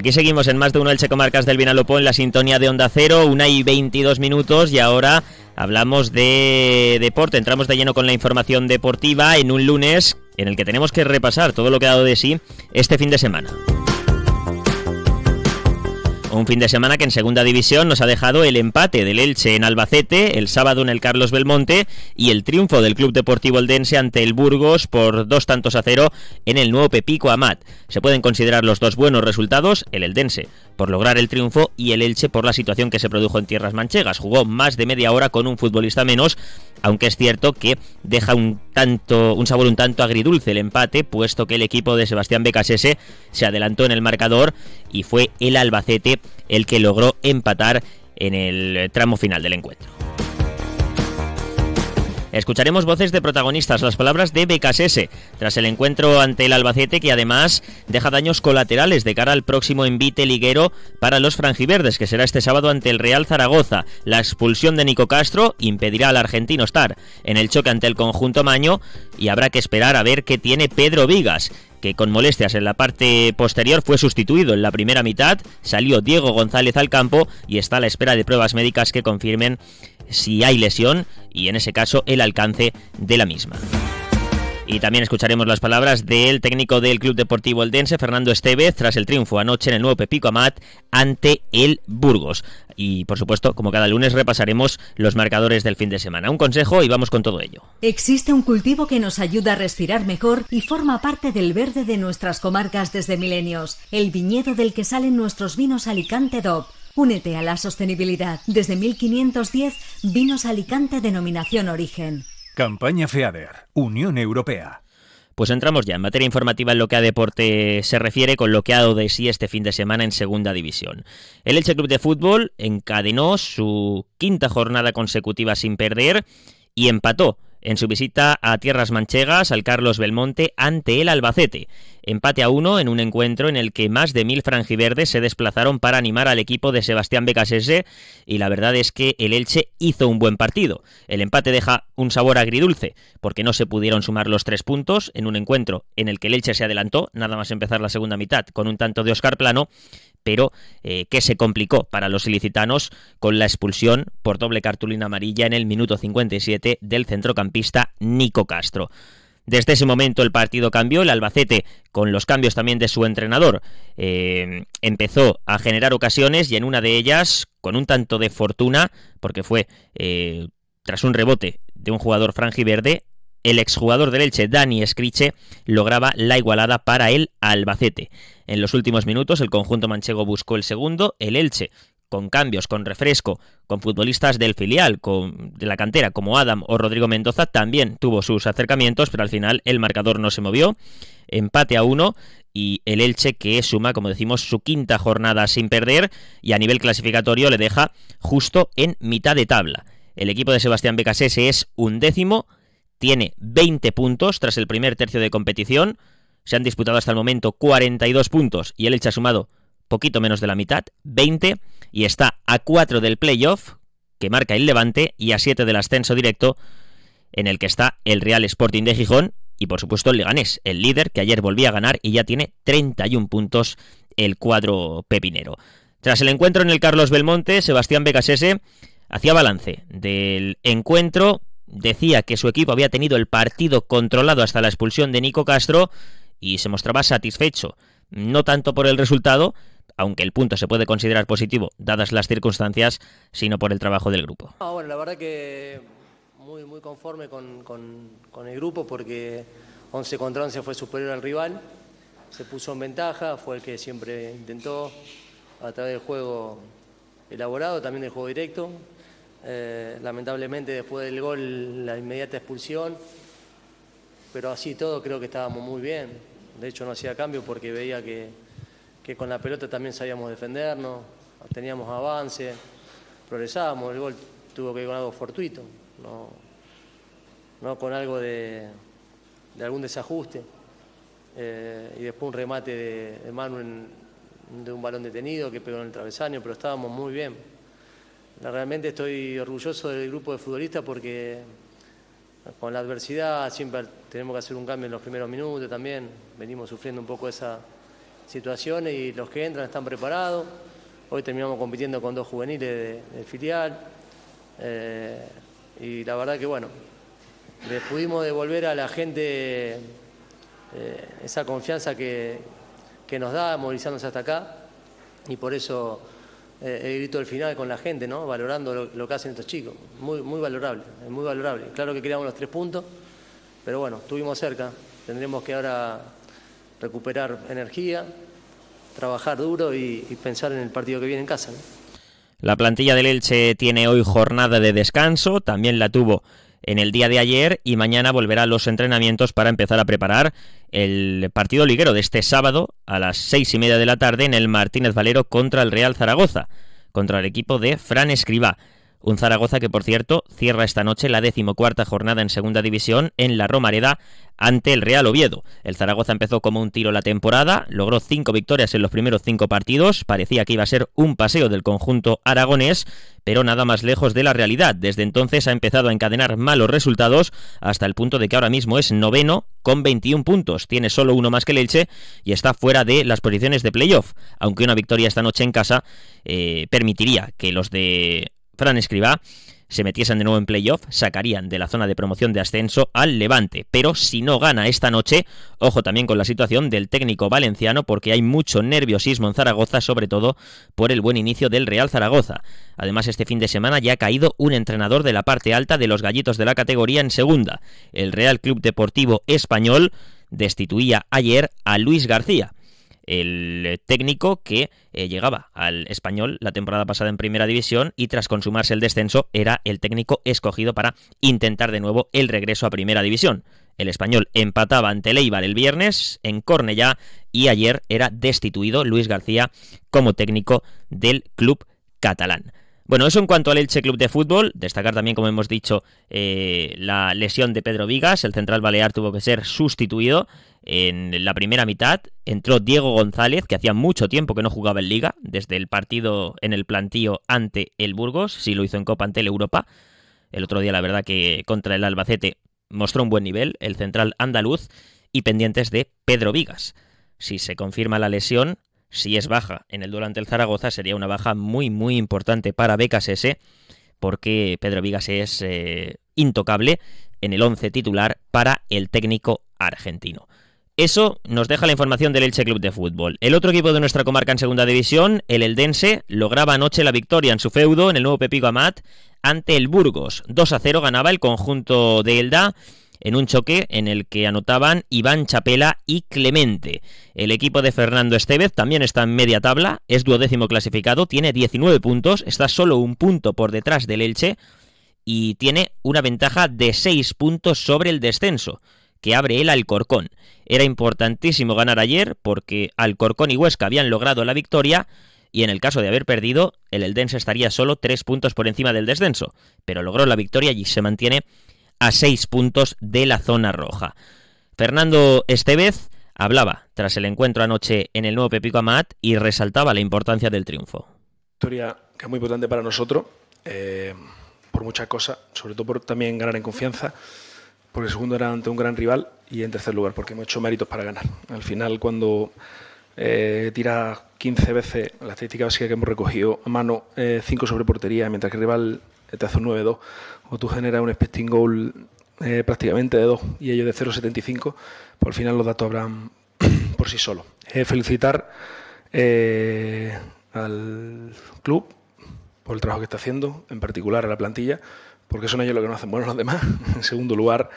Aquí seguimos en más de uno el Checomarcas del Vinalopó en la sintonía de Onda Cero, una y 22 minutos y ahora hablamos de deporte, entramos de lleno con la información deportiva en un lunes en el que tenemos que repasar todo lo que ha dado de sí este fin de semana. Un fin de semana que en segunda división nos ha dejado el empate del Elche en Albacete, el sábado en el Carlos Belmonte y el triunfo del Club Deportivo Eldense ante el Burgos por dos tantos a cero en el nuevo Pepico Amat. Se pueden considerar los dos buenos resultados, el Eldense por lograr el triunfo y el Elche por la situación que se produjo en tierras manchegas. Jugó más de media hora con un futbolista menos, aunque es cierto que deja un tanto un sabor un tanto agridulce el empate, puesto que el equipo de Sebastián Becasese se adelantó en el marcador y fue el Albacete el que logró empatar en el tramo final del encuentro. Escucharemos voces de protagonistas, las palabras de BKSS, tras el encuentro ante el Albacete que además deja daños colaterales de cara al próximo envite liguero para los franjiverdes, que será este sábado ante el Real Zaragoza. La expulsión de Nico Castro impedirá al argentino estar en el choque ante el conjunto Maño y habrá que esperar a ver qué tiene Pedro Vigas que con molestias en la parte posterior fue sustituido en la primera mitad, salió Diego González al campo y está a la espera de pruebas médicas que confirmen si hay lesión y en ese caso el alcance de la misma. Y también escucharemos las palabras del técnico del Club Deportivo Eldense, Fernando Estevez, tras el triunfo anoche en el nuevo Pepico Amat ante el Burgos. Y por supuesto, como cada lunes, repasaremos los marcadores del fin de semana. Un consejo y vamos con todo ello. Existe un cultivo que nos ayuda a respirar mejor y forma parte del verde de nuestras comarcas desde milenios, el viñedo del que salen nuestros vinos Alicante DOP Únete a la sostenibilidad. Desde 1510, Vinos Alicante Denominación Origen. Campaña FEADER, Unión Europea. Pues entramos ya en materia informativa en lo que a deporte se refiere con lo que ha dado de sí este fin de semana en Segunda División. El Elche Club de Fútbol encadenó su quinta jornada consecutiva sin perder y empató en su visita a Tierras Manchegas al Carlos Belmonte ante el Albacete. Empate a uno en un encuentro en el que más de mil franjiverdes se desplazaron para animar al equipo de Sebastián Becasese y la verdad es que el Elche hizo un buen partido. El empate deja un sabor agridulce porque no se pudieron sumar los tres puntos en un encuentro en el que el Elche se adelantó, nada más empezar la segunda mitad, con un tanto de Oscar Plano pero eh, que se complicó para los ilicitanos con la expulsión por doble cartulina amarilla en el minuto 57 del centrocampista Nico Castro. Desde ese momento el partido cambió, el Albacete, con los cambios también de su entrenador, eh, empezó a generar ocasiones y en una de ellas, con un tanto de fortuna, porque fue eh, tras un rebote de un jugador franjiverde, el exjugador del Elche, Dani Escriche, lograba la igualada para el Albacete. En los últimos minutos el conjunto manchego buscó el segundo, el Elche con cambios, con refresco, con futbolistas del filial, con, de la cantera, como Adam o Rodrigo Mendoza, también tuvo sus acercamientos, pero al final el marcador no se movió. Empate a uno y el Elche que suma, como decimos, su quinta jornada sin perder y a nivel clasificatorio le deja justo en mitad de tabla. El equipo de Sebastián Becasese es un décimo, tiene 20 puntos tras el primer tercio de competición, se han disputado hasta el momento 42 puntos y el Elche ha sumado poquito menos de la mitad, 20, y está a 4 del playoff, que marca el Levante, y a 7 del ascenso directo, en el que está el Real Sporting de Gijón, y por supuesto el Leganés, el líder que ayer volvía a ganar y ya tiene 31 puntos el cuadro pepinero. Tras el encuentro en el Carlos Belmonte, Sebastián Becasese hacía balance del encuentro, decía que su equipo había tenido el partido controlado hasta la expulsión de Nico Castro y se mostraba satisfecho, no tanto por el resultado, aunque el punto se puede considerar positivo dadas las circunstancias, sino por el trabajo del grupo. bueno, la verdad que muy, muy conforme con, con, el grupo porque 11 contra 11 fue superior al rival, se puso en ventaja, fue el que siempre intentó a través del juego elaborado, también del juego directo. Eh, lamentablemente después del gol la inmediata expulsión, pero así todo creo que estábamos muy bien. De hecho no hacía cambio porque veía que, que con la pelota también sabíamos defendernos, teníamos avance, progresábamos, el gol tuvo que ir con algo fortuito, no, no con algo de, de algún desajuste. Eh, y después un remate de, de Manu de un balón detenido que pegó en el travesaño, pero estábamos muy bien. Realmente estoy orgulloso del grupo de futbolistas porque con la adversidad siempre tenemos que hacer un cambio en los primeros minutos también. Venimos sufriendo un poco esa, situaciones y los que entran están preparados. Hoy terminamos compitiendo con dos juveniles del filial. Eh, y la verdad que bueno, le pudimos devolver a la gente eh, esa confianza que, nos da movilizándose hasta acá y por eso eh, el grito del final con la gente, ¿no? valorando lo, que hacen estos chicos. Muy, muy valorable, muy valorable. Claro que queríamos los tres puntos, pero bueno, estuvimos cerca. Tendremos que ahora recuperar energía, trabajar duro y, pensar en el partido que viene en casa. La plantilla del Elche tiene hoy jornada de descanso, también la tuvo en el día de ayer y mañana volverá a los entrenamientos para empezar a preparar el partido liguero de este sábado a las seis y media de la tarde en el Martínez Valero contra el Real Zaragoza, contra el equipo de Fran Escribá. Un Zaragoza que, por cierto, cierra esta noche la decimocuarta jornada en Segunda División en la Romareda ante el Real Oviedo. El Zaragoza empezó como un tiro la temporada, logró cinco victorias en los primeros cinco partidos, parecía que iba a ser un paseo del conjunto aragonés, pero nada más lejos de la realidad. Desde entonces ha empezado a encadenar malos resultados hasta el punto de que ahora mismo es noveno con 21 puntos, tiene solo uno más que el Elche y está fuera de las posiciones de playoff, aunque una victoria esta noche en casa eh, permitiría que los de Fran Escribá se metiesen de nuevo en playoff, sacarían de la zona de promoción de ascenso al Levante. Pero si no gana esta noche, ojo también con la situación del técnico valenciano, porque hay mucho nerviosismo en Zaragoza, sobre todo por el buen inicio del Real Zaragoza. Además, este fin de semana ya ha caído un entrenador de la parte alta de los gallitos de la categoría en segunda. El Real Club Deportivo Español destituía ayer a Luis García el técnico que eh, llegaba al español la temporada pasada en primera división y tras consumarse el descenso era el técnico escogido para intentar de nuevo el regreso a primera división. El español empataba ante Leibar el viernes en Cornellá y ayer era destituido Luis García como técnico del club catalán. Bueno, eso en cuanto al Elche Club de Fútbol. Destacar también, como hemos dicho, eh, la lesión de Pedro Vigas. El central balear tuvo que ser sustituido en la primera mitad. Entró Diego González, que hacía mucho tiempo que no jugaba en Liga, desde el partido en el plantío ante el Burgos. Sí lo hizo en Copa ante el Europa. El otro día, la verdad, que contra el Albacete mostró un buen nivel, el central andaluz, y pendientes de Pedro Vigas. Si se confirma la lesión, si es baja en el duelo ante el Zaragoza, sería una baja muy, muy importante para BKSS, porque Pedro Vigas es eh, intocable en el 11 titular para el técnico argentino. Eso nos deja la información del Elche Club de Fútbol. El otro equipo de nuestra comarca en segunda división, el Eldense, lograba anoche la victoria en su feudo en el nuevo Pepico Amat ante el Burgos. 2 a 0 ganaba el conjunto de Elda en un choque en el que anotaban Iván Chapela y Clemente. El equipo de Fernando Estevez también está en media tabla, es duodécimo clasificado, tiene 19 puntos, está solo un punto por detrás del Elche y tiene una ventaja de 6 puntos sobre el descenso que abre el Alcorcón. Era importantísimo ganar ayer porque Alcorcón y Huesca habían logrado la victoria y en el caso de haber perdido, el Eldense estaría solo 3 puntos por encima del descenso, pero logró la victoria y se mantiene a seis puntos de la zona roja. Fernando Estevez hablaba tras el encuentro anoche en el nuevo Pepico Amat y resaltaba la importancia del triunfo. Historia que es muy importante para nosotros, eh, por muchas cosas, sobre todo por también ganar en confianza, porque el segundo era ante un gran rival y en tercer lugar porque hemos hecho méritos para ganar. Al final, cuando eh, tira 15 veces la estadística básica que hemos recogido a mano, 5 eh, sobre portería, mientras que el rival te hace un 9-2, o tú generas un expecting goal eh, prácticamente de 2 y ellos de 0,75, pues al final los datos habrán por sí solos. Felicitar eh, al club por el trabajo que está haciendo, en particular a la plantilla, porque son ellos los que nos hacen buenos los demás. en segundo lugar,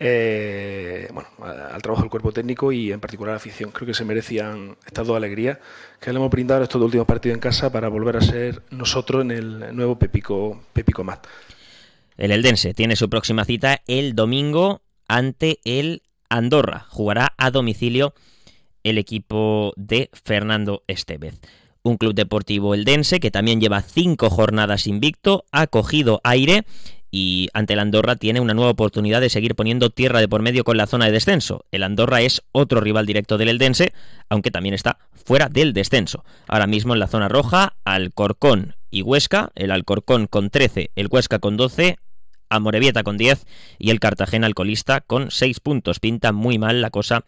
bueno, al trabajo del cuerpo técnico y en particular a la afición. Creo que se merecían estas dos alegrías que le hemos brindado estos dos últimos partidos en casa para volver a ser nosotros en el nuevo Pepico, Pepico Mat. El Eldense tiene su próxima cita el domingo ante el Andorra. Jugará a domicilio el equipo de Fernando Estevez. Un club deportivo eldense que también lleva cinco jornadas invicto, ha cogido aire y ante el Andorra tiene una nueva oportunidad de seguir poniendo tierra de por medio con la zona de descenso. El Andorra es otro rival directo del Eldense, aunque también está fuera del descenso. Ahora mismo en la zona roja, Alcorcón y Huesca, el Alcorcón con 13, el Huesca con 12, Amorebieta con 10 y el Cartagena alcoholista con 6 puntos. Pinta muy mal la cosa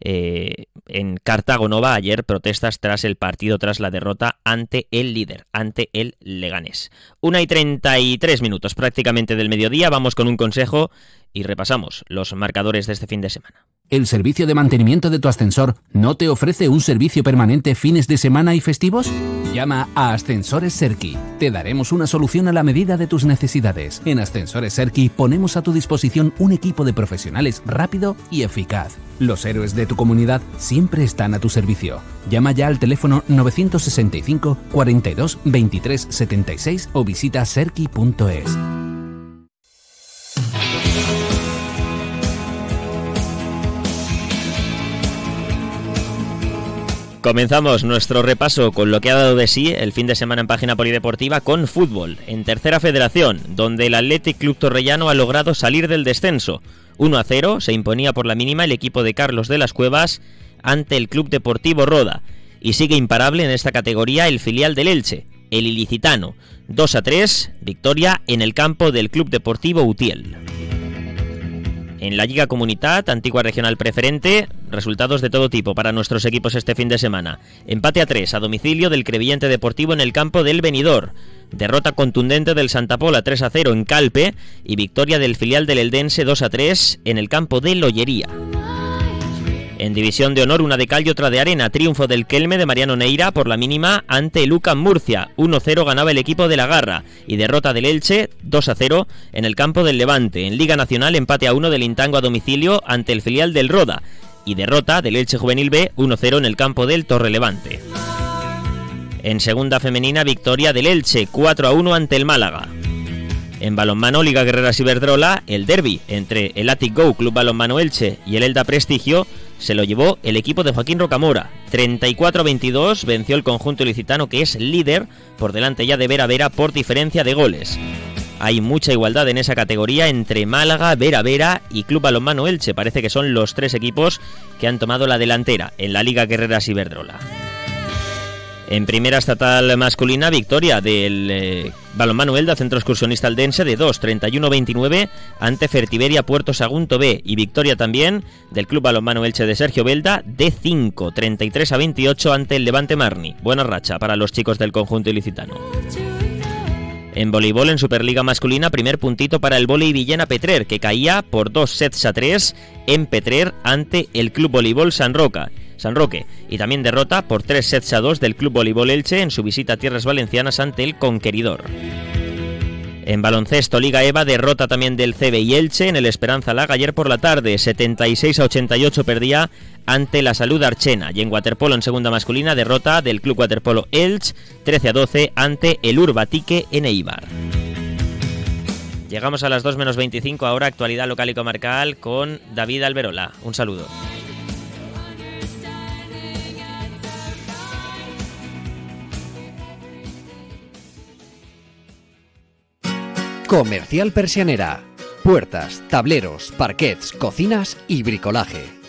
eh, en Cartago Nova ayer protestas tras el partido, tras la derrota ante el líder, ante el Leganés. Una y 33 minutos prácticamente del mediodía, vamos con un consejo y repasamos los marcadores de este fin de semana. ¿El servicio de mantenimiento de tu ascensor no te ofrece un servicio permanente fines de semana y festivos? Llama a Ascensores Serki. Te daremos una solución a la medida de tus necesidades. En Ascensores Serki ponemos a tu disposición un equipo de profesionales rápido y eficaz. Los héroes de tu comunidad siempre están a tu servicio. Llama ya al teléfono 965 42 23 76 o visita serki.es. Comenzamos nuestro repaso con lo que ha dado de sí el fin de semana en página polideportiva con fútbol, en tercera federación, donde el Athletic Club Torrellano ha logrado salir del descenso. 1 a 0 se imponía por la mínima el equipo de Carlos de las Cuevas ante el Club Deportivo Roda y sigue imparable en esta categoría el filial del Elche, el ilicitano. 2 a 3, victoria en el campo del Club Deportivo Utiel. En la Liga Comunidad, antigua regional preferente, resultados de todo tipo para nuestros equipos este fin de semana. Empate a 3 a domicilio del Crevillente Deportivo en el campo del Benidorm. Derrota contundente del Santa Pola 3 a 0 en Calpe y victoria del filial del Eldense 2 a 3 en el campo de Lollería. En división de honor, una de cal y otra de arena. Triunfo del Kelme de Mariano Neira por la mínima ante Lucan Murcia. 1-0 ganaba el equipo de la Garra. Y derrota del Elche 2-0 en el campo del Levante. En Liga Nacional, empate a 1 del Intango a domicilio ante el filial del Roda. Y derrota del Elche Juvenil B 1-0 en el campo del Torre Levante. En segunda femenina, victoria del Elche 4-1 ante el Málaga. En balonmano, Liga Guerrera Ciberdrola, el derby entre el Atic Go Club Balonmano Elche y el Elda Prestigio se lo llevó el equipo de Joaquín Rocamora. 34-22 venció el conjunto ilicitano que es líder por delante ya de Vera Vera por diferencia de goles. Hay mucha igualdad en esa categoría entre Málaga, Vera Vera y Club Balonmano Elche. Parece que son los tres equipos que han tomado la delantera en la Liga Guerrera Ciberdrola. En primera estatal masculina, victoria del eh, balonmano Elda, centro excursionista aldense, de 2, 31-29 ante Fertiberia Puerto Sagunto B. Y victoria también del club balonmano Elche de Sergio Belda, de 5, 33 a 28 ante el Levante Marni. Buena racha para los chicos del conjunto ilicitano. En voleibol, en Superliga masculina, primer puntito para el volei Villena Petrer, que caía por dos sets a tres en Petrer ante el Club Voleibol San Roca. Roque y también derrota por 3 sets a 2 del Club Voleibol Elche en su visita a tierras valencianas ante el Conqueridor. En baloncesto, Liga EVA derrota también del CB y Elche en el Esperanza Laga ayer por la tarde, 76 a 88 perdía ante la Salud Archena. Y en waterpolo en segunda masculina, derrota del Club Waterpolo Elche, 13 a 12 ante el Urbatique en Eibar. Llegamos a las 2 menos 25, ahora actualidad local y comarcal con David Alberola. Un saludo. Comercial Persianera. Puertas, tableros, parquets, cocinas y bricolaje